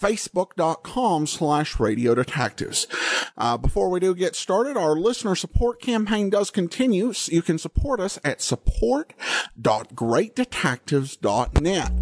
facebook.com slash Radio Detectives. Uh, before we do get started, our listener support campaign does continue. You can support us at support.greatdetectives.net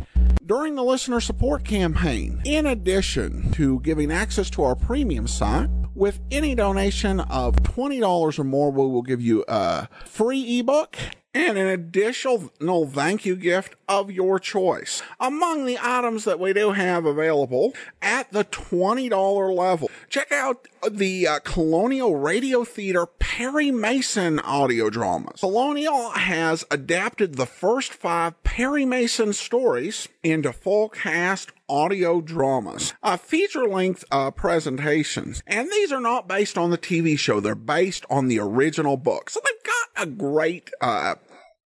during the listener support campaign. In addition to giving access to our premium site, with any donation of $20 or more, we will give you a free ebook and an additional thank you gift of your choice. Among the items that we do have available at the $20 level, check out the uh, Colonial Radio Theater Perry Mason audio dramas. Colonial has adapted the first five Perry Mason stories into full cast audio dramas, uh, feature length uh, presentations. And these are not based on the TV show, they're based on the original book. So they've got a great uh,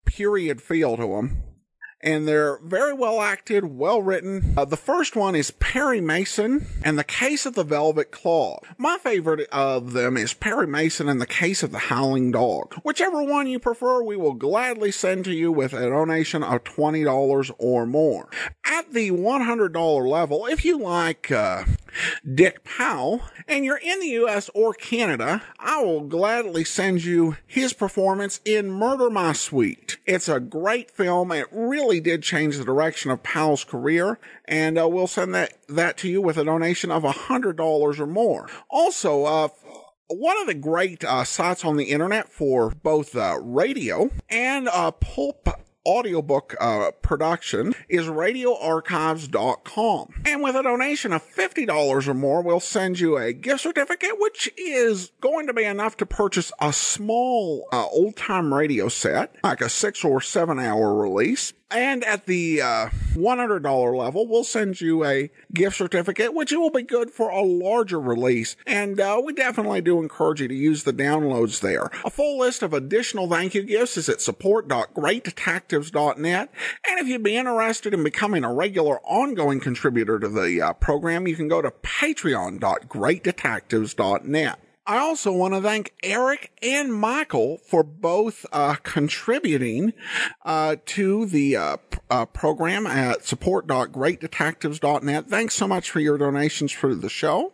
period feel to them and they're very well acted, well written. Uh, the first one is Perry Mason and the Case of the Velvet Claw. My favorite of them is Perry Mason and the Case of the Howling Dog. Whichever one you prefer, we will gladly send to you with a donation of $20 or more. At the $100 level, if you like uh, Dick Powell and you're in the US or Canada, I will gladly send you his performance in Murder My Sweet. It's a great film. It really really did change the direction of Powell's career, and uh, we'll send that, that to you with a donation of $100 or more. Also, uh, one of the great uh, sites on the internet for both uh, radio and uh, pulp audiobook uh, production is radioarchives.com. And with a donation of $50 or more, we'll send you a gift certificate, which is going to be enough to purchase a small uh, old time radio set, like a six or seven hour release. And at the uh, $100 level, we'll send you a gift certificate, which will be good for a larger release. And uh, we definitely do encourage you to use the downloads there. A full list of additional thank you gifts is at support.greatdetectives.net. And if you'd be interested in becoming a regular ongoing contributor to the uh, program, you can go to patreon.greatdetectives.net. I also want to thank Eric and Michael for both uh, contributing uh, to the uh, uh program at support.greatdetectives.net. Thanks so much for your donations for the show.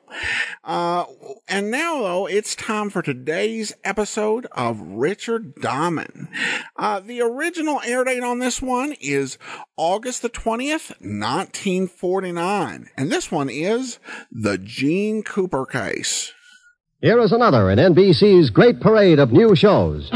Uh, and now, though, it's time for today's episode of Richard Diamond. Uh, the original air date on this one is August the 20th, 1949. And this one is The Jean Cooper Case. Here is another in NBC's great parade of new shows.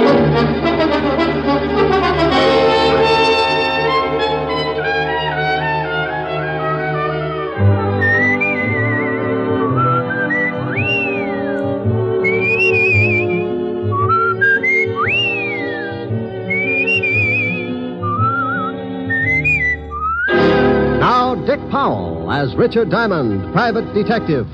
Now, Dick Powell as Richard Diamond, private detective.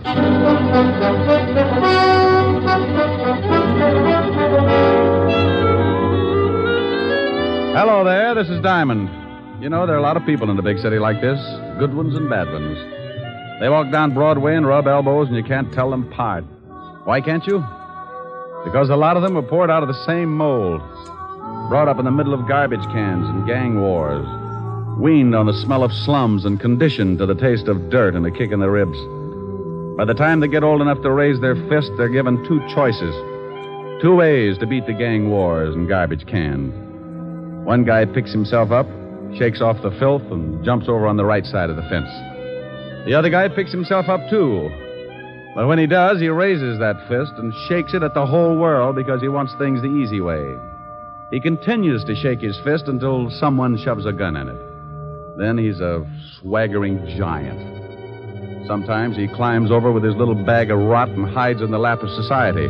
Hello there, this is Diamond. You know, there are a lot of people in a big city like this good ones and bad ones. They walk down Broadway and rub elbows, and you can't tell them apart. Why can't you? Because a lot of them were poured out of the same mold, brought up in the middle of garbage cans and gang wars, weaned on the smell of slums and conditioned to the taste of dirt and a kick in the ribs. By the time they get old enough to raise their fist, they're given two choices two ways to beat the gang wars and garbage cans. One guy picks himself up, shakes off the filth, and jumps over on the right side of the fence. The other guy picks himself up, too. But when he does, he raises that fist and shakes it at the whole world because he wants things the easy way. He continues to shake his fist until someone shoves a gun in it. Then he's a swaggering giant. Sometimes he climbs over with his little bag of rot and hides in the lap of society.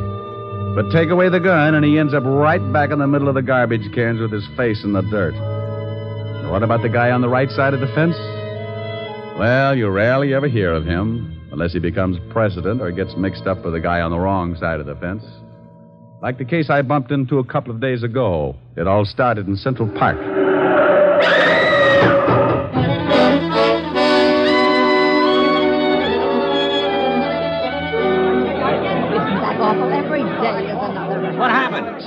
But take away the gun, and he ends up right back in the middle of the garbage cans with his face in the dirt. What about the guy on the right side of the fence? Well, you rarely ever hear of him, unless he becomes president or gets mixed up with the guy on the wrong side of the fence. Like the case I bumped into a couple of days ago. It all started in Central Park.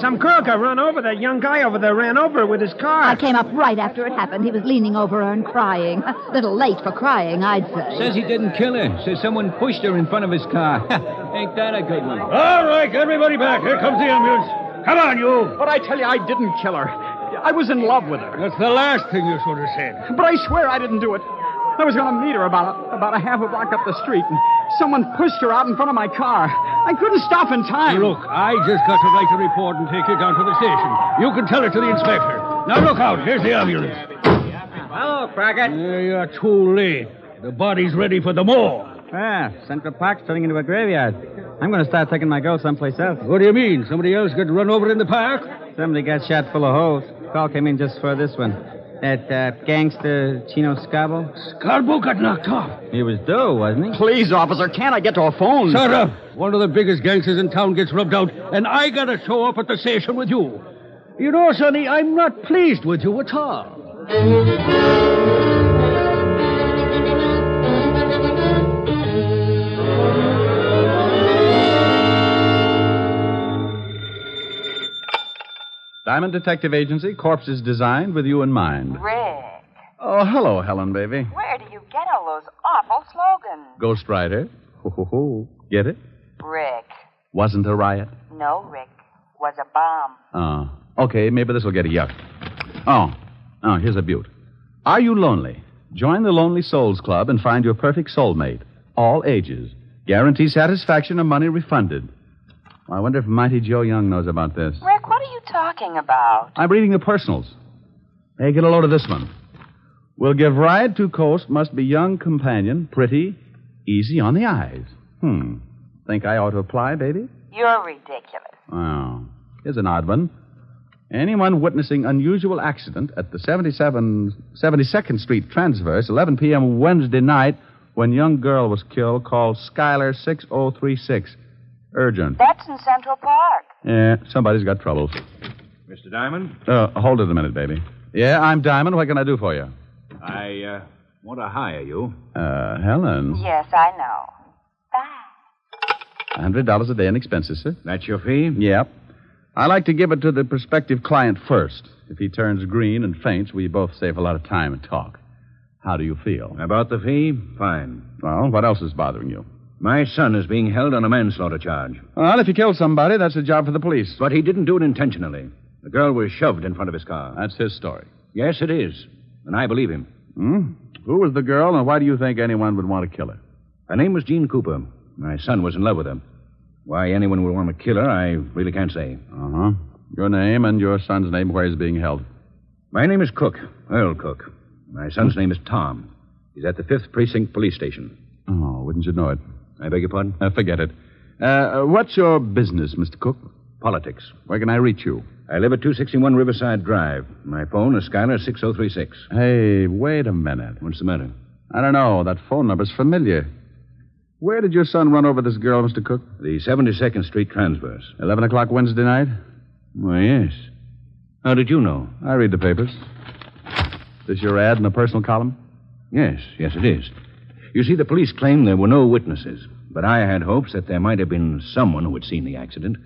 Some girl got run over. That young guy over there ran over her with his car. I came up right after it happened. He was leaning over her and crying. A little late for crying, I'd say. Says he didn't kill her. Says someone pushed her in front of his car. Ain't that a good one? All right, everybody back. Here comes the ambulance. Come on, you. But I tell you, I didn't kill her. I was in love with her. That's the last thing you should have said. But I swear I didn't do it. I was going to meet her about a, about a half a block up the street, and someone pushed her out in front of my car. I couldn't stop in time. Look, I just got to write a report and take you down to the station. You can tell it to the inspector. Now look out. Here's the ambulance. Hello, Crockett. Uh, you're too late. The body's ready for the morgue. Ah, Central Park's turning into a graveyard. I'm going to start taking my girl someplace else. What do you mean? Somebody else got run over in the park? Somebody got shot full of holes. Call came in just for this one. That uh, gangster Chino Scarbo? Scarbo got knocked off. He was due, wasn't he? Please, officer, can't I get to a phone? Shut up. One of the biggest gangsters in town gets rubbed out, and I gotta show up at the station with you. You know, Sonny, I'm not pleased with you at all. Diamond Detective Agency, corpses designed with you in mind. Rick, Oh, hello, Helen, baby. where do you get all those awful slogans? Ghost Rider. Ho, ho, ho. Get it? Rick, Wasn't a riot. no, Rick, was a bomb. Oh. Okay, maybe this will get a yuck. Oh. Oh, here's a beaut. Are you lonely? Join the Lonely Souls Club and find your perfect soulmate. All ages. Guarantee satisfaction or money refunded. I wonder if Mighty Joe Young knows about this. Rick, what are you talking about? I'm reading the personals. Hey, get a load of this one. Will give ride to coast, must be young companion, pretty, easy on the eyes. Hmm. Think I ought to apply, baby? You're ridiculous. Oh. Here's an odd one. Anyone witnessing unusual accident at the 77, 72nd Street Transverse, 11 p.m. Wednesday night, when young girl was killed, call Schuyler 6036. Urgent. That's in Central Park. Yeah, somebody's got troubles. Mr. Diamond, Uh, hold it a minute, baby. Yeah, I'm Diamond. What can I do for you? I uh, want to hire you. Uh, Helen. Yes, I know. Bye. $100 a day in expenses, sir. That's your fee? Yep. I like to give it to the prospective client first. If he turns green and faints, we both save a lot of time and talk. How do you feel? About the fee? Fine. Well, what else is bothering you? My son is being held on a manslaughter charge. Well, if you kill somebody, that's a job for the police. But he didn't do it intentionally. The girl was shoved in front of his car. That's his story. Yes, it is. And I believe him. Hmm? Who was the girl, and why do you think anyone would want to kill her? Her name was Jean Cooper. My son was in love with her. Why anyone would want to kill her, I really can't say. Uh huh. Your name and your son's name, where he's being held. My name is Cook, Earl Cook. My son's name is Tom. He's at the 5th Precinct Police Station. Oh, wouldn't you know it? I beg your pardon? Uh, forget it. Uh, what's your business, Mr. Cook? Politics. Where can I reach you? I live at 261 Riverside Drive. My phone is Schuyler 6036. Hey, wait a minute. What's the matter? I don't know. That phone number's familiar. Where did your son run over this girl, Mr. Cook? The 72nd Street Transverse. 11 o'clock Wednesday night? Why, yes. How did you know? I read the papers. This your ad in the personal column? Yes, yes, it is. You see, the police claim there were no witnesses, but I had hopes that there might have been someone who had seen the accident.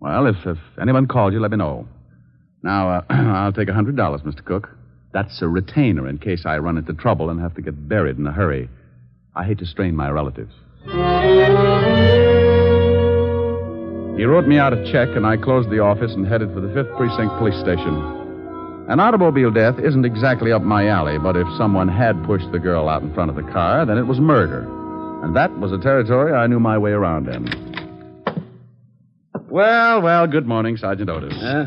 Well, if, if anyone called you, let me know. Now, uh, I'll take a $100, Mr. Cook. That's a retainer in case I run into trouble and have to get buried in a hurry. I hate to strain my relatives. He wrote me out a check, and I closed the office and headed for the 5th Precinct Police Station. An automobile death isn't exactly up my alley, but if someone had pushed the girl out in front of the car, then it was murder. And that was a territory I knew my way around in. Well, well, good morning, Sergeant Otis. Huh?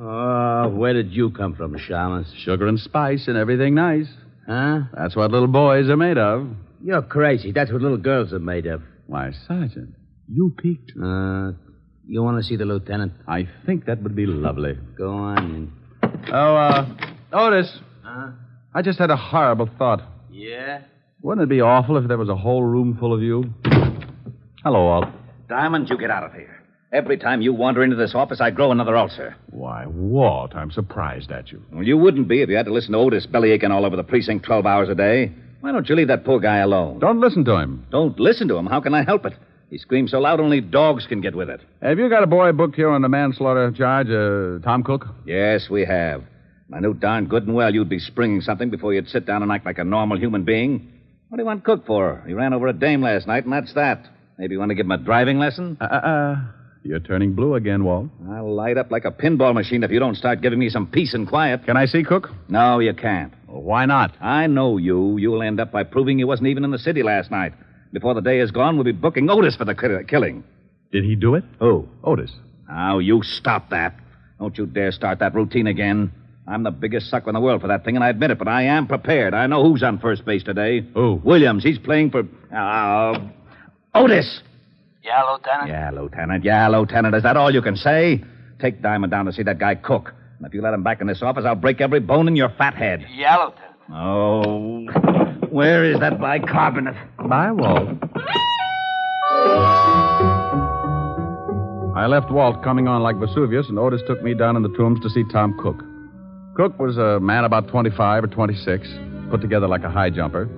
Oh, where did you come from, Shamus? Sugar and spice and everything nice. Huh? That's what little boys are made of. You're crazy. That's what little girls are made of. Why, Sergeant, you peeked. Uh, you want to see the lieutenant? I think that would be lovely. Go on. Oh, uh, Otis, Huh? I just had a horrible thought. Yeah? Wouldn't it be awful if there was a whole room full of you? Hello, Walt. Diamond, you get out of here. Every time you wander into this office, I grow another ulcer. Why, Walt, I'm surprised at you. Well, you wouldn't be if you had to listen to Otis bellyaching all over the precinct 12 hours a day. Why don't you leave that poor guy alone? Don't listen to him. Don't listen to him. How can I help it? He screams so loud only dogs can get with it. Have you got a boy booked here on the manslaughter charge, uh, Tom Cook? Yes, we have. I knew darn good and well you'd be springing something before you'd sit down and act like a normal human being. What do you want Cook for? He ran over a dame last night, and that's that. Maybe you want to give him a driving lesson? Uh, uh, uh. You're turning blue again, Walt. I'll light up like a pinball machine if you don't start giving me some peace and quiet. Can I see Cook? No, you can't. Well, why not? I know you. You'll end up by proving he wasn't even in the city last night. Before the day is gone, we'll be booking Otis for the ki- killing. Did he do it? Who? Otis. Now, you stop that. Don't you dare start that routine again. I'm the biggest sucker in the world for that thing, and I admit it, but I am prepared. I know who's on first base today. Who? Williams. He's playing for. Uh, Otis! Yeah, Lieutenant? Yeah, Lieutenant. Yeah, Lieutenant. Is that all you can say? Take Diamond down to see that guy Cook. And if you let him back in this office, I'll break every bone in your fat head. Yeah, Lieutenant. Oh. Where is that bicarbonate? Bye, Walt. I left Walt coming on like Vesuvius, and Otis took me down in the tombs to see Tom Cook. Cook was a man about 25 or 26, put together like a high jumper.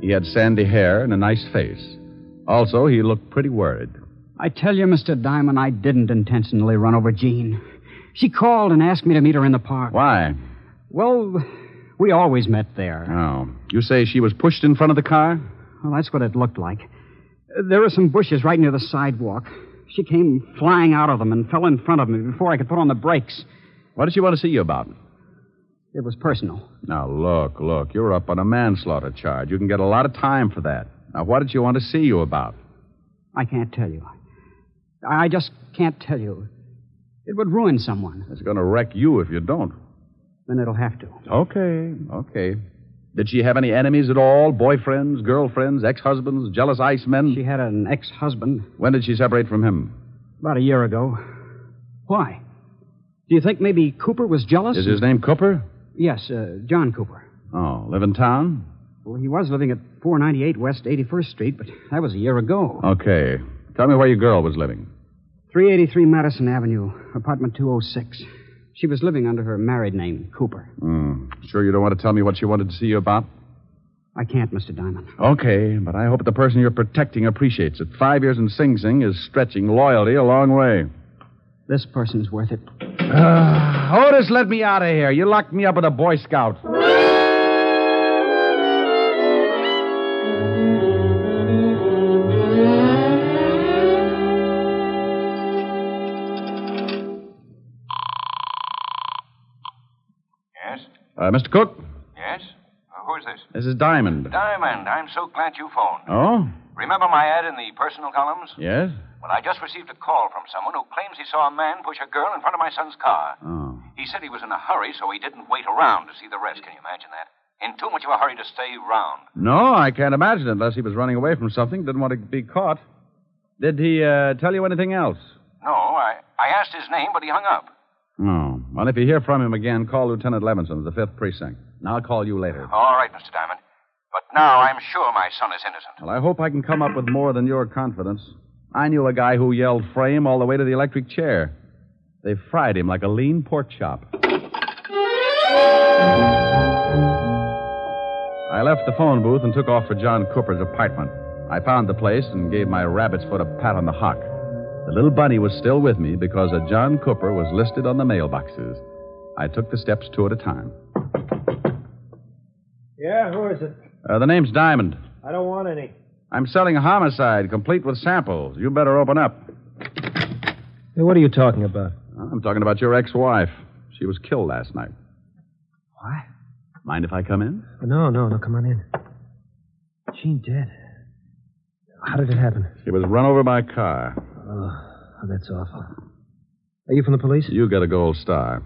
He had sandy hair and a nice face. Also, he looked pretty worried. I tell you, Mr. Diamond, I didn't intentionally run over Jean. She called and asked me to meet her in the park. Why? Well, we always met there. Oh. You say she was pushed in front of the car? Well, that's what it looked like. There were some bushes right near the sidewalk. She came flying out of them and fell in front of me before I could put on the brakes. What did she want to see you about? It was personal. Now, look, look. You're up on a manslaughter charge. You can get a lot of time for that. Now, what did she want to see you about? I can't tell you. I just can't tell you. It would ruin someone. It's going to wreck you if you don't. Then it'll have to. Okay, okay. Did she have any enemies at all? Boyfriends, girlfriends, ex husbands, jealous icemen? She had an ex husband. When did she separate from him? About a year ago. Why? Do you think maybe Cooper was jealous? Is his name Cooper? Yes, uh, John Cooper. Oh, live in town? Well, he was living at 498 West 81st Street, but that was a year ago. Okay. Tell me where your girl was living. 383 Madison Avenue, apartment 206. She was living under her married name, Cooper. Hmm. Sure you don't want to tell me what she wanted to see you about? I can't, Mr. Diamond. Okay, but I hope the person you're protecting appreciates it. Five years in Sing Sing is stretching loyalty a long way. This person's worth it. Uh, Otis, let me out of here. You locked me up with a Boy Scout. Mr. Cook, Yes? Uh, who's this? this is Diamond. Diamond. I'm so glad you phoned. Oh? Remember my ad in the personal columns? Yes? Well, I just received a call from someone who claims he saw a man push a girl in front of my son's car. Oh. He said he was in a hurry, so he didn't wait around to see the rest. Can you imagine that? In too much of a hurry to stay round. No, I can't imagine it unless he was running away from something, didn't want to be caught. Did he uh, tell you anything else? No, I, I asked his name, but he hung up. Oh. Well, if you hear from him again, call Lieutenant Levinson of the 5th Precinct. And I'll call you later. All right, Mr. Diamond. But now I'm sure my son is innocent. Well, I hope I can come up with more than your confidence. I knew a guy who yelled frame all the way to the electric chair. They fried him like a lean pork chop. I left the phone booth and took off for John Cooper's apartment. I found the place and gave my rabbit's foot a pat on the hock. The little bunny was still with me because a John Cooper was listed on the mailboxes. I took the steps two at a time. Yeah, who is it? Uh, the name's Diamond. I don't want any. I'm selling a homicide, complete with samples. You better open up. Hey, what are you talking about? I'm talking about your ex-wife. She was killed last night. What? Mind if I come in? No, no, no, come on in. Jean dead. How did it happen? She was run over by a car. Oh, that's awful. Are you from the police? You got a gold star.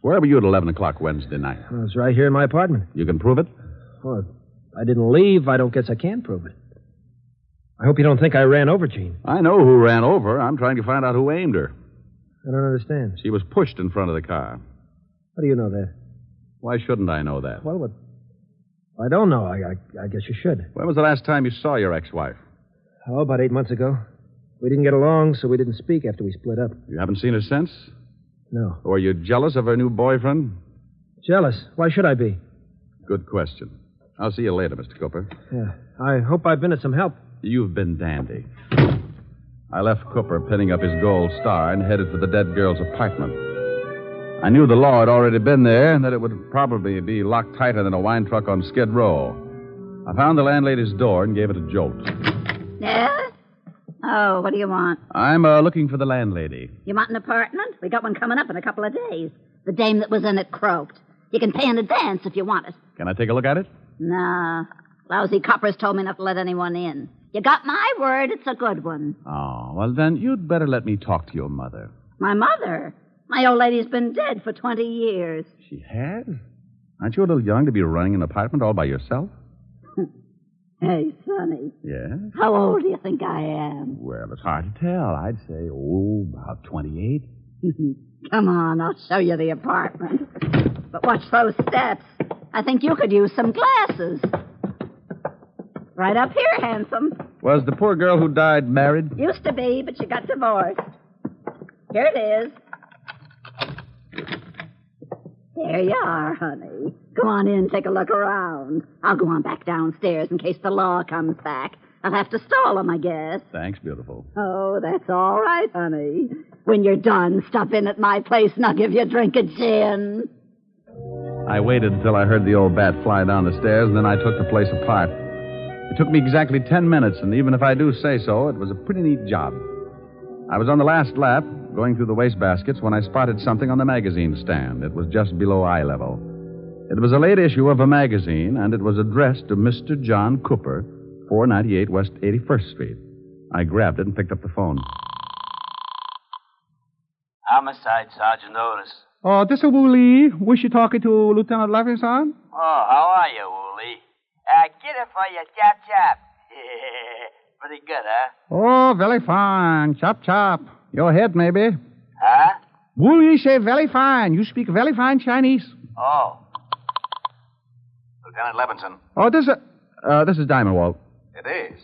Where were you at 11 o'clock Wednesday night? I was right here in my apartment. You can prove it? Well, I didn't leave. I don't guess I can prove it. I hope you don't think I ran over Jean. I know who ran over. I'm trying to find out who aimed her. I don't understand. She was pushed in front of the car. How do you know that? Why shouldn't I know that? Well, what? I don't know. I, I, I guess you should. When was the last time you saw your ex-wife? Oh, about eight months ago. We didn't get along, so we didn't speak after we split up. You haven't seen her since? No. Or are you jealous of her new boyfriend? Jealous? Why should I be? Good question. I'll see you later, Mr. Cooper. Yeah. I hope I've been of some help. You've been dandy. I left Cooper pinning up his gold star and headed for the dead girl's apartment. I knew the law had already been there and that it would probably be locked tighter than a wine truck on Skid Row. I found the landlady's door and gave it a jolt. Yeah? Oh, what do you want? I'm uh, looking for the landlady. You want an apartment? We got one coming up in a couple of days. The dame that was in it croaked. You can pay in advance if you want it. Can I take a look at it? Nah. Lousy coppers told me not to let anyone in. You got my word, it's a good one. Oh, well, then you'd better let me talk to your mother. My mother? My old lady's been dead for 20 years. She has? Aren't you a little young to be running an apartment all by yourself? Hey, Sonny, Yeah? how old do you think I am? Well, it's hard to tell. I'd say, oh, about 28. Come on, I'll show you the apartment. But watch those steps. I think you could use some glasses. Right up here, handsome. Was the poor girl who died married? Used to be, but she got divorced. Here it is. There you are, honey. Go on in, take a look around. I'll go on back downstairs in case the law comes back. I'll have to stall 'em, I guess. Thanks, beautiful. Oh, that's all right, honey. When you're done, stop in at my place and I'll give you a drink of gin. I waited until I heard the old bat fly down the stairs, and then I took the place apart. It took me exactly ten minutes, and even if I do say so, it was a pretty neat job. I was on the last lap, going through the wastebaskets, when I spotted something on the magazine stand. It was just below eye level. It was a late issue of a magazine, and it was addressed to Mr. John Cooper, 498 West 81st Street. I grabbed it and picked up the phone. Homicide, Sergeant Otis. Oh, this is Wu Lee. Wish you talking to Lieutenant Levinson? Oh, how are you, Wooly? Uh, get it for you, chap chap. Pretty good, huh? Oh, very fine. Chop chop. Your head, maybe. Huh? Wu Lee say very fine. You speak very fine Chinese. Oh. Lieutenant Levinson, Oh, this is. Uh, this is Diamond Walt. it is.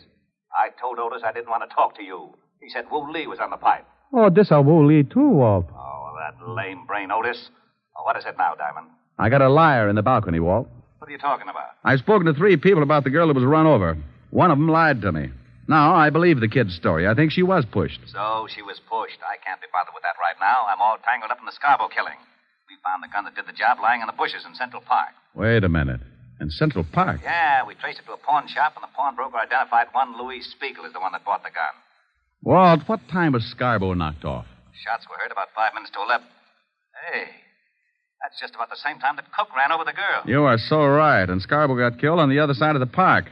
I told Otis I didn't want to talk to you. He said Wu Lee was on the pipe. Oh, this is Wu Lee, too, Walt. Oh, that lame brain Otis. Oh, what is it now, Diamond? I got a liar in the balcony, Walt. What are you talking about? I've spoken to three people about the girl that was run over. One of them lied to me. Now, I believe the kid's story. I think she was pushed. So she was pushed. I can't be bothered with that right now. I'm all tangled up in the Scarborough killing. We found the gun that did the job lying in the bushes in Central Park. Wait a minute. In Central Park? Yeah, we traced it to a pawn shop, and the pawnbroker identified one Louis Spiegel as the one that bought the gun. Walt, what time was Scarborough knocked off? Shots were heard about five minutes to eleven. Hey, that's just about the same time that Cook ran over the girl. You are so right. And Scarborough got killed on the other side of the park.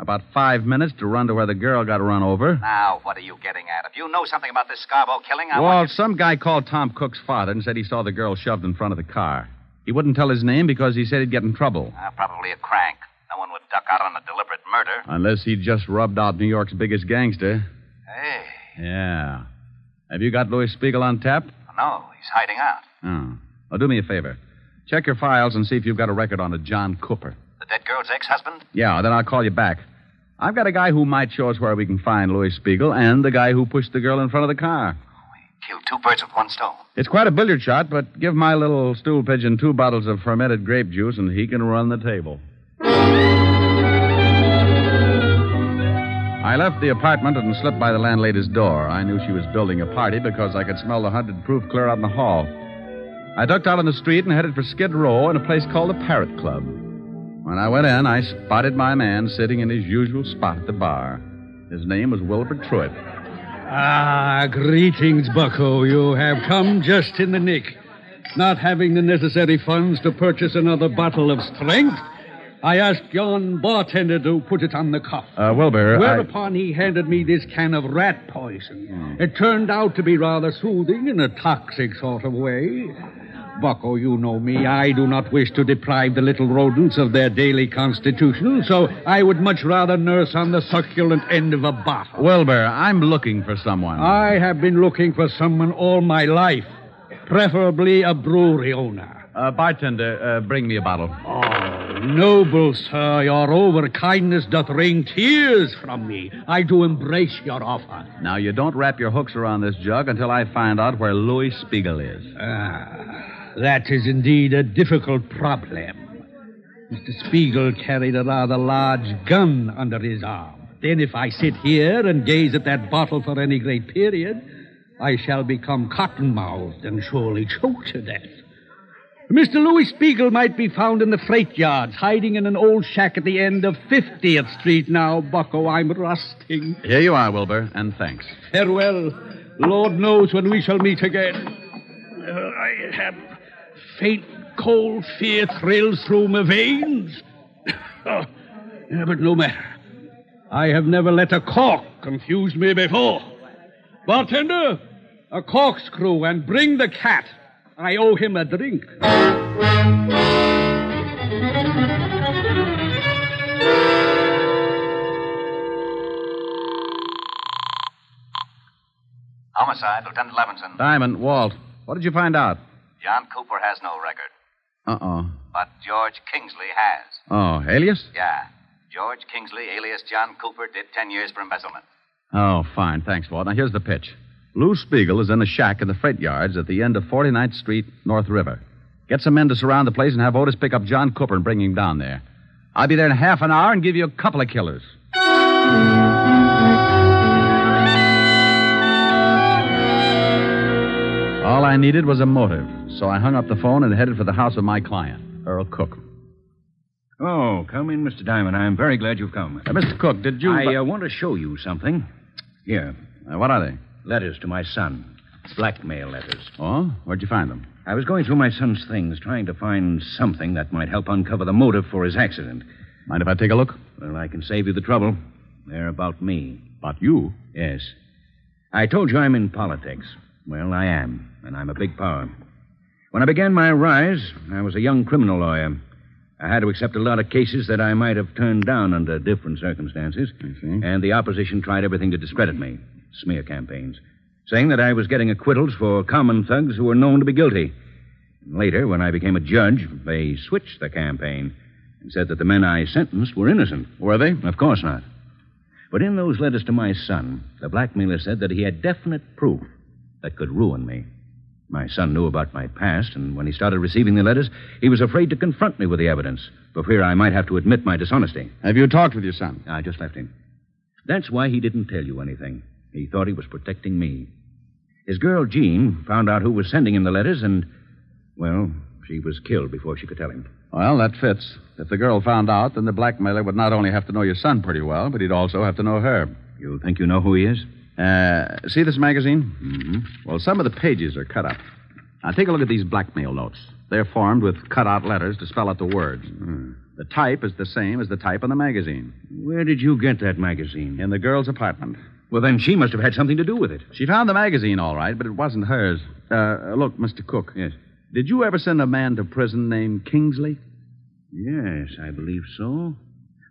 About five minutes to run to where the girl got run over. Now, what are you getting at? If you know something about this Scarborough killing, I Walt, want some guy called Tom Cook's father and said he saw the girl shoved in front of the car. He wouldn't tell his name because he said he'd get in trouble. Uh, probably a crank. No one would duck out on a deliberate murder. Unless he just rubbed out New York's biggest gangster. Hey, Yeah. Have you got Louis Spiegel on tap? no, he's hiding out. Oh. Well, do me a favor. Check your files and see if you've got a record on a John Cooper. The dead girl's ex-husband? Yeah, then I'll call you back. I've got a guy who might show us where we can find Louis Spiegel and the guy who pushed the girl in front of the car. Killed two birds with one stone. It's quite a billiard shot, but give my little stool pigeon two bottles of fermented grape juice and he can run the table. I left the apartment and slipped by the landlady's door. I knew she was building a party because I could smell the hundred proof clear out in the hall. I ducked out on the street and headed for Skid Row in a place called the Parrot Club. When I went in, I spotted my man sitting in his usual spot at the bar. His name was Wilbur Truitt. Ah, greetings, Bucko. You have come just in the nick. Not having the necessary funds to purchase another bottle of strength, I asked yon bartender to put it on the cuff. Uh, Wilbur, I... Whereupon he handed me this can of rat poison. It turned out to be rather soothing in a toxic sort of way. Bucko, you know me. I do not wish to deprive the little rodents of their daily constitution, so I would much rather nurse on the succulent end of a bottle. Wilbur, I'm looking for someone. I have been looking for someone all my life, preferably a brewery owner. Uh, bartender, uh, bring me a bottle. Oh, noble sir, your overkindness doth wring tears from me. I do embrace your offer. Now, you don't wrap your hooks around this jug until I find out where Louis Spiegel is. Ah, that is indeed a difficult problem. Mr. Spiegel carried a rather large gun under his arm. then if I sit here and gaze at that bottle for any great period, I shall become cotton mouthed and surely choke to death. Mr. Louis Spiegel might be found in the freight yards, hiding in an old shack at the end of 50th Street now, Bucko. I'm rusting. Here you are, Wilbur, and thanks. Farewell. Lord knows when we shall meet again. Uh, I have faint, cold fear thrills through my veins. Yeah, but no matter. I have never let a cork confuse me before. Bartender, a corkscrew and bring the cat. I owe him a drink. Homicide, Lieutenant Levinson. Diamond, Walt, what did you find out? John Cooper has no record, Uh-oh. but George Kingsley has. Oh, alias? Yeah. George Kingsley, alias John Cooper, did 10 years for embezzlement. Oh, fine. Thanks, Walt. Now, here's the pitch. Lou Spiegel is in a shack in the freight yards at the end of 49th Street, North River. Get some men to surround the place and have Otis pick up John Cooper and bring him down there. I'll be there in half an hour and give you a couple of killers. All I needed was a motive, so I hung up the phone and headed for the house of my client, Earl Cook. Oh, come in, Mr. Diamond. I'm very glad you've come. Uh, Mr. Cook, did you. I uh, want to show you something. Here. Uh, what are they? Letters to my son. Blackmail letters. Oh? Where'd you find them? I was going through my son's things, trying to find something that might help uncover the motive for his accident. Mind if I take a look? Well, I can save you the trouble. They're about me. About you? Yes. I told you I'm in politics. Well, I am, and I'm a big power. When I began my rise, I was a young criminal lawyer. I had to accept a lot of cases that I might have turned down under different circumstances. And the opposition tried everything to discredit me smear campaigns, saying that I was getting acquittals for common thugs who were known to be guilty. Later, when I became a judge, they switched the campaign and said that the men I sentenced were innocent. Were they? Of course not. But in those letters to my son, the blackmailer said that he had definite proof that could ruin me. My son knew about my past, and when he started receiving the letters, he was afraid to confront me with the evidence, for fear I might have to admit my dishonesty. Have you talked with your son? I just left him. That's why he didn't tell you anything. He thought he was protecting me. His girl, Jean, found out who was sending him the letters, and, well, she was killed before she could tell him. Well, that fits. If the girl found out, then the blackmailer would not only have to know your son pretty well, but he'd also have to know her. You think you know who he is? Uh, see this magazine? Mm-hmm. Well, some of the pages are cut up. Now, take a look at these blackmail notes. They're formed with cut out letters to spell out the words. Hmm. The type is the same as the type on the magazine. Where did you get that magazine? In the girl's apartment. Well, then she must have had something to do with it. She found the magazine, all right, but it wasn't hers. Uh, look, Mr. Cook. Yes. Did you ever send a man to prison named Kingsley? Yes, I believe so.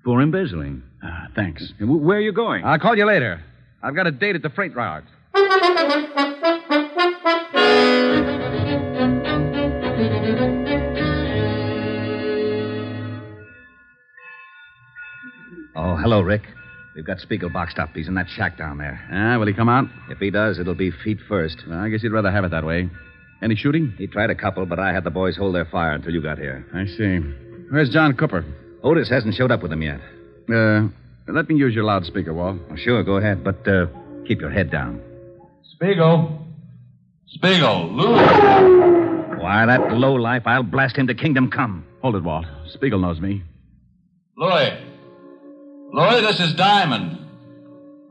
For embezzling. Ah, thanks. Where are you going? I'll call you later. I've got a date at the freight yard. Oh, hello, Rick. We've got Spiegel boxed up. He's in that shack down there. Ah, will he come out? If he does, it'll be feet first. Well, I guess he'd rather have it that way. Any shooting? He tried a couple, but I had the boys hold their fire until you got here. I see. Where's John Cooper? Otis hasn't showed up with him yet. Uh, let me use your loudspeaker, Walt. Oh, sure, go ahead, but uh, keep your head down. Spiegel. Spiegel, Lou. Why, that low life, I'll blast him to kingdom come. Hold it, Walt. Spiegel knows me. Louis. Louis, this is Diamond.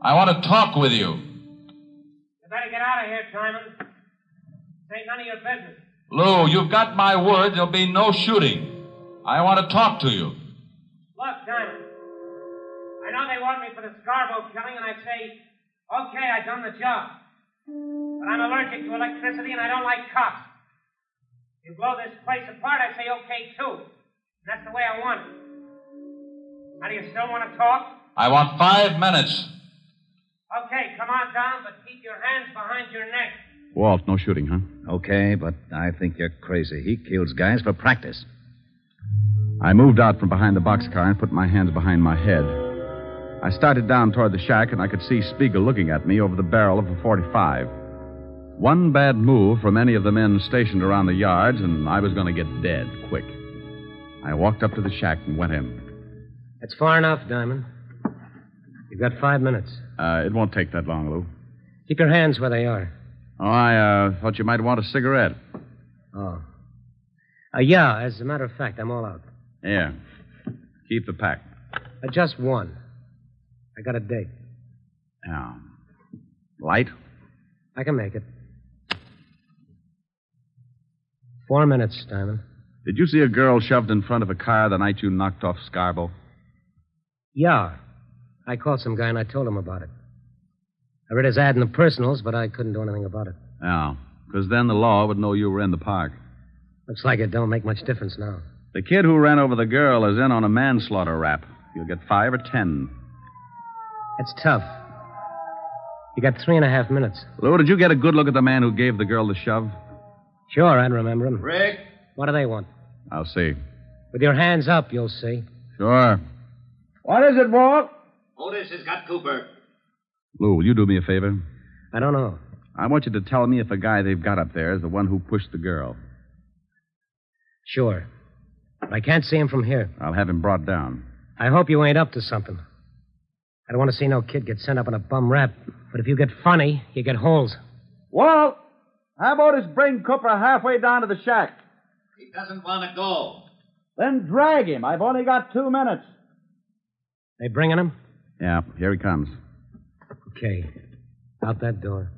I want to talk with you. You better get out of here, Diamond. This ain't none of your business. Lou, you've got my word there'll be no shooting. I want to talk to you. Look, Diamond. I know they want me for the Scarborough killing, and I say, okay, I done the job. But I'm allergic to electricity, and I don't like cops. You blow this place apart, I say okay, too. That's the way I want it. Now, do you still want to talk? I want five minutes. Okay, come on down, but keep your hands behind your neck. Walt, no shooting, huh? Okay, but I think you're crazy. He kills guys for practice. I moved out from behind the boxcar and put my hands behind my head. I started down toward the shack, and I could see Spiegel looking at me over the barrel of a 45. One bad move from any of the men stationed around the yards, and I was going to get dead quick. I walked up to the shack and went in. It's far enough, Diamond. You've got five minutes. Uh, it won't take that long, Lou. Keep your hands where they are. Oh, I uh, thought you might want a cigarette. Oh. Uh, yeah, as a matter of fact, I'm all out. Yeah. Keep the pack. Uh, just one. I got a date. Yeah. Light? I can make it. Four minutes, Diamond. Did you see a girl shoved in front of a car the night you knocked off Scarbo? Yeah. I called some guy and I told him about it. I read his ad in the personals, but I couldn't do anything about it. Yeah. Because then the law would know you were in the park. Looks like it don't make much difference now. The kid who ran over the girl is in on a manslaughter rap. You'll get five or ten. It's tough. You got three and a half minutes. Lou, did you get a good look at the man who gave the girl the shove? Sure, I'd remember him. Rick? What do they want? I'll see. With your hands up, you'll see. Sure. What is it, Walt? Otis has got Cooper. Lou, will you do me a favor? I don't know. I want you to tell me if the guy they've got up there is the one who pushed the girl. Sure. But I can't see him from here. I'll have him brought down. I hope you ain't up to something. I don't want to see no kid get sent up on a bum rap. But if you get funny, you get holes. Walt, how about us bring Cooper halfway down to the shack? He doesn't want to go. Then drag him. I've only got two minutes. They bringing him? Yeah, here he comes. Okay. Out that door.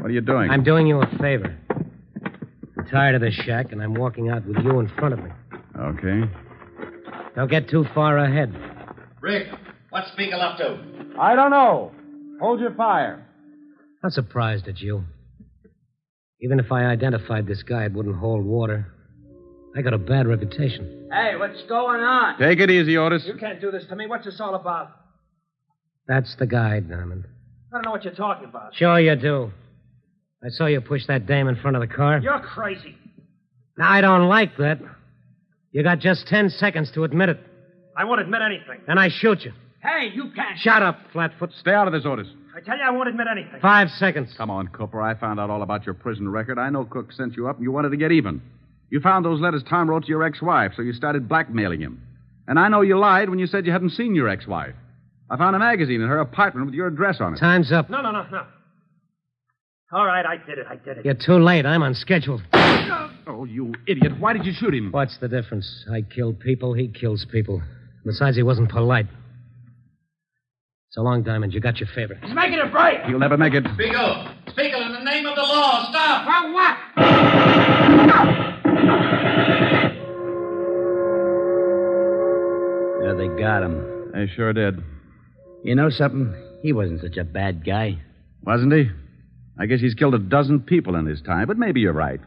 What are you doing? I'm doing you a favor. I'm tired of this shack, and I'm walking out with you in front of me. Okay. Don't get too far ahead. Rick, what's Spiegel up to? I don't know. Hold your fire. Not surprised at you. Even if I identified this guy, it wouldn't hold water. I got a bad reputation. Hey, what's going on? Take it easy, Otis. You can't do this to me. What's this all about? That's the guy, Diamond. I don't know what you're talking about. Sure you do. I saw you push that dame in front of the car. You're crazy. Now, I don't like that. You got just ten seconds to admit it. I won't admit anything. Then I shoot you. Hey, you can't. Shut up, Flatfoot. Stay out of this, Otis. I tell you, I won't admit anything. Five seconds. Come on, Cooper. I found out all about your prison record. I know Cook sent you up and you wanted to get even. You found those letters Tom wrote to your ex wife, so you started blackmailing him. And I know you lied when you said you hadn't seen your ex wife. I found a magazine in her apartment with your address on it. Time's up. No, no, no, no. All right, I did it. I did it. You're too late. I'm on schedule. Oh, you idiot. Why did you shoot him? What's the difference? I kill people, he kills people. Besides, he wasn't polite. So long, Diamond. You got your favor. He's making a break. You'll never make it. Spiegel! Spiegel, in the name of the law, stop! For what? Yeah, they got him. They sure did. You know something? He wasn't such a bad guy. Wasn't he? I guess he's killed a dozen people in his time, but maybe you're right.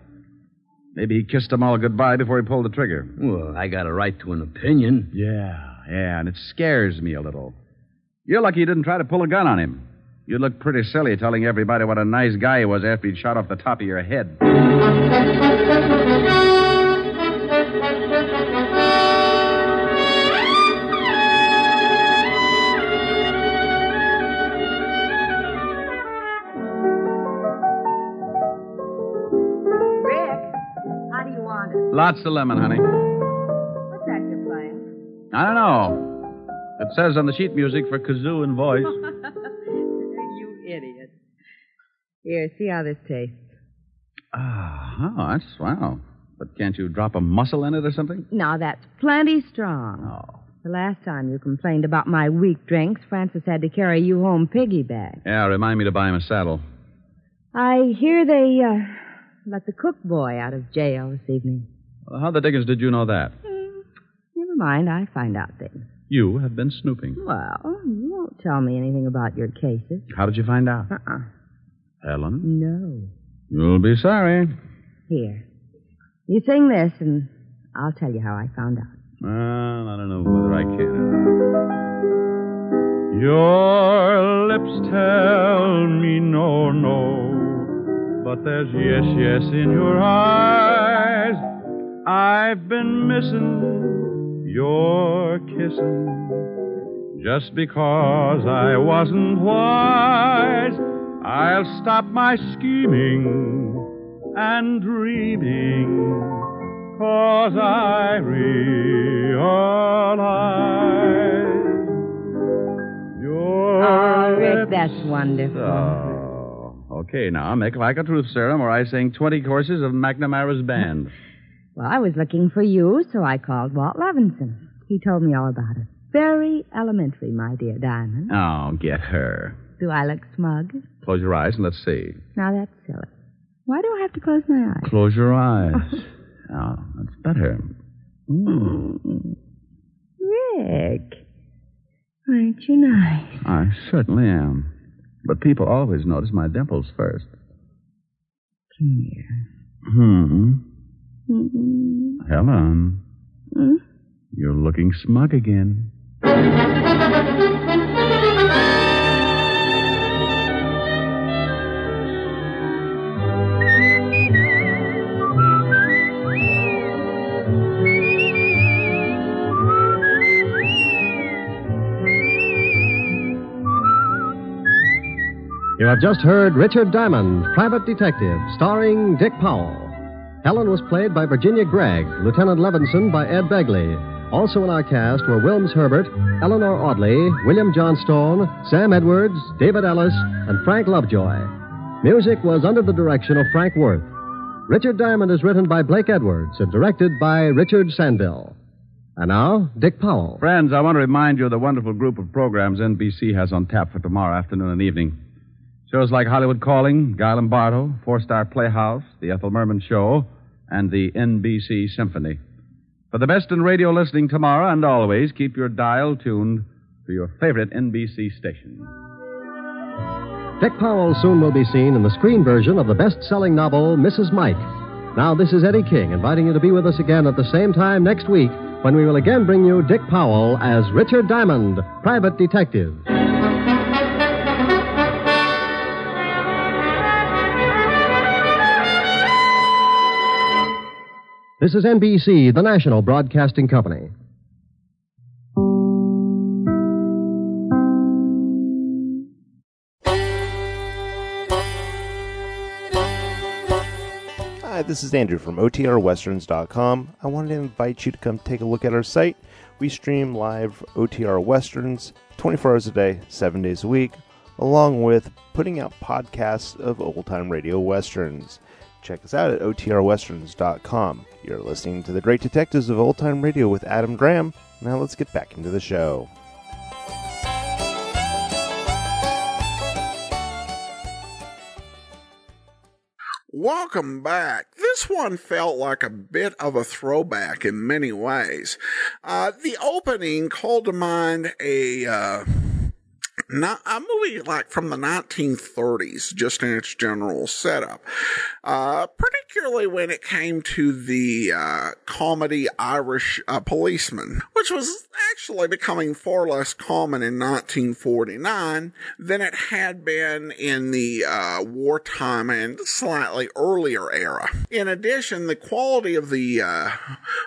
Maybe he kissed them all goodbye before he pulled the trigger. Well, I got a right to an opinion. Yeah, yeah, and it scares me a little. You're lucky you didn't try to pull a gun on him. You'd look pretty silly telling everybody what a nice guy he was after he'd shot off the top of your head. Rick, how do you want it? Lots of lemon, honey. What's that you're playing? I don't know. It says on the sheet music for kazoo and voice. you idiot. Here, see how this tastes. Ah, oh, that's swell. But can't you drop a muscle in it or something? Now, that's plenty strong. Oh. The last time you complained about my weak drinks, Francis had to carry you home piggyback. Yeah, remind me to buy him a saddle. I hear they uh, let the cook boy out of jail this evening. Well, how the dickens did you know that? Never mind, I find out things. You have been snooping. Well, you won't tell me anything about your cases. How did you find out? Uh-uh. Helen? No. You'll be sorry. Here. You sing this, and I'll tell you how I found out. Well, I don't know whether I can. Your lips tell me no, no, but there's yes, yes in your eyes. I've been missing your kissing just because I wasn't wise. I'll stop my scheming and dreaming, cause I realize you're ah, That's wonderful. Oh, okay. Now make like a truth serum, or I sing 20 courses of McNamara's band. Well, I was looking for you, so I called Walt Levinson. He told me all about it. Very elementary, my dear Diamond. Oh, get her. Do I look smug? Close your eyes and let's see. Now that's silly. Why do I have to close my eyes? Close your eyes. oh, that's better. Mm. Rick, aren't you nice? I certainly am. But people always notice my dimples first. Come here. Hmm. Mm-mm. Helen, Hmm? you're looking smug again. You have just heard Richard Diamond, Private Detective, starring Dick Powell. Helen was played by Virginia Gregg, Lieutenant Levinson by Ed Begley. Also in our cast were Wilms Herbert, Eleanor Audley, William Johnstone, Sam Edwards, David Ellis, and Frank Lovejoy. Music was under the direction of Frank Worth. Richard Diamond is written by Blake Edwards and directed by Richard Sanville. And now, Dick Powell. Friends, I want to remind you of the wonderful group of programs NBC has on tap for tomorrow afternoon and evening. Shows like Hollywood Calling, Guy Lombardo, Four Star Playhouse, The Ethel Merman Show, and the NBC Symphony. For the best in radio listening tomorrow and always, keep your dial tuned to your favorite NBC station. Dick Powell soon will be seen in the screen version of the best selling novel, Mrs. Mike. Now, this is Eddie King inviting you to be with us again at the same time next week when we will again bring you Dick Powell as Richard Diamond, Private Detective. This is NBC, the national broadcasting company. Hi, this is Andrew from OTRWesterns.com. I wanted to invite you to come take a look at our site. We stream live OTR Westerns 24 hours a day, 7 days a week, along with putting out podcasts of old time radio westerns. Check us out at OTRWesterns.com. You're listening to The Great Detectives of Old Time Radio with Adam Graham. Now let's get back into the show. Welcome back. This one felt like a bit of a throwback in many ways. Uh, the opening called to mind a, uh, not, a movie like from the 1930s, just in its general setup. Uh, particularly when it came to the uh, comedy Irish uh, Policeman, which was actually becoming far less common in 1949 than it had been in the uh, wartime and slightly earlier era. In addition, the quality of the uh,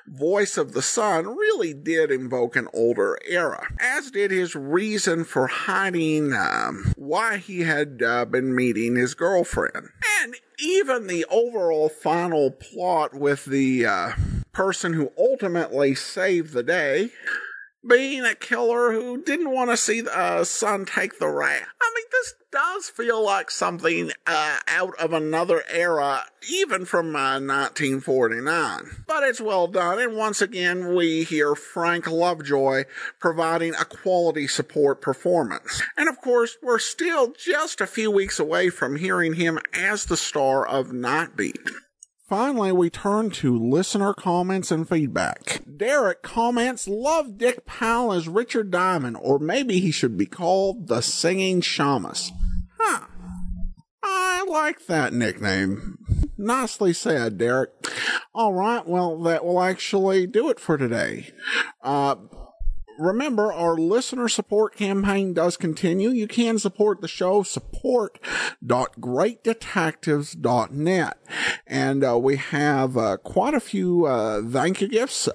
voice of the son really did invoke an older era, as did his reason for hiding um, why he had uh, been meeting his girlfriend. And even the overall final plot with the uh, person who ultimately saved the day being a killer who didn't want to see the uh, son take the rap. This does feel like something uh, out of another era, even from uh, 1949. But it's well done, and once again, we hear Frank Lovejoy providing a quality support performance. And of course, we're still just a few weeks away from hearing him as the star of Nightbeat. Finally, we turn to listener comments and feedback. Derek comments, love Dick Powell as Richard Diamond, or maybe he should be called the Singing Shamus. Huh. I like that nickname. Nicely said, Derek. All right, well, that will actually do it for today. Uh, remember, our listener support campaign does continue. You can support the show, support.greatdetectives.net. And uh, we have uh, quite a few uh, thank you gifts.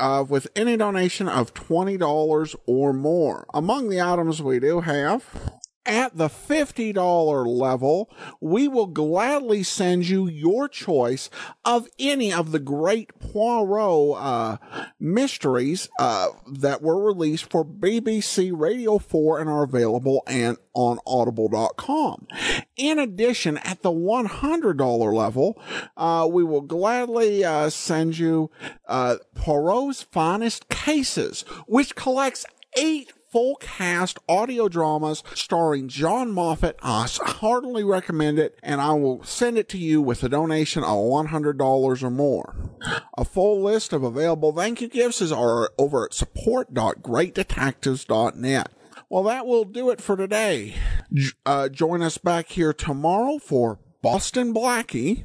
Uh, with any donation of $20 or more. Among the items we do have At the $50 level, we will gladly send you your choice of any of the great Poirot uh, mysteries uh, that were released for BBC Radio 4 and are available and on audible.com. In addition, at the $100 level, uh, we will gladly uh, send you uh, Poirot's Finest Cases, which collects eight full cast audio dramas starring John Moffat. I heartily recommend it, and I will send it to you with a donation of $100 or more. A full list of available thank you gifts is over at support.greatdetectives.net. Well, that will do it for today. Uh, join us back here tomorrow for Boston Blackie.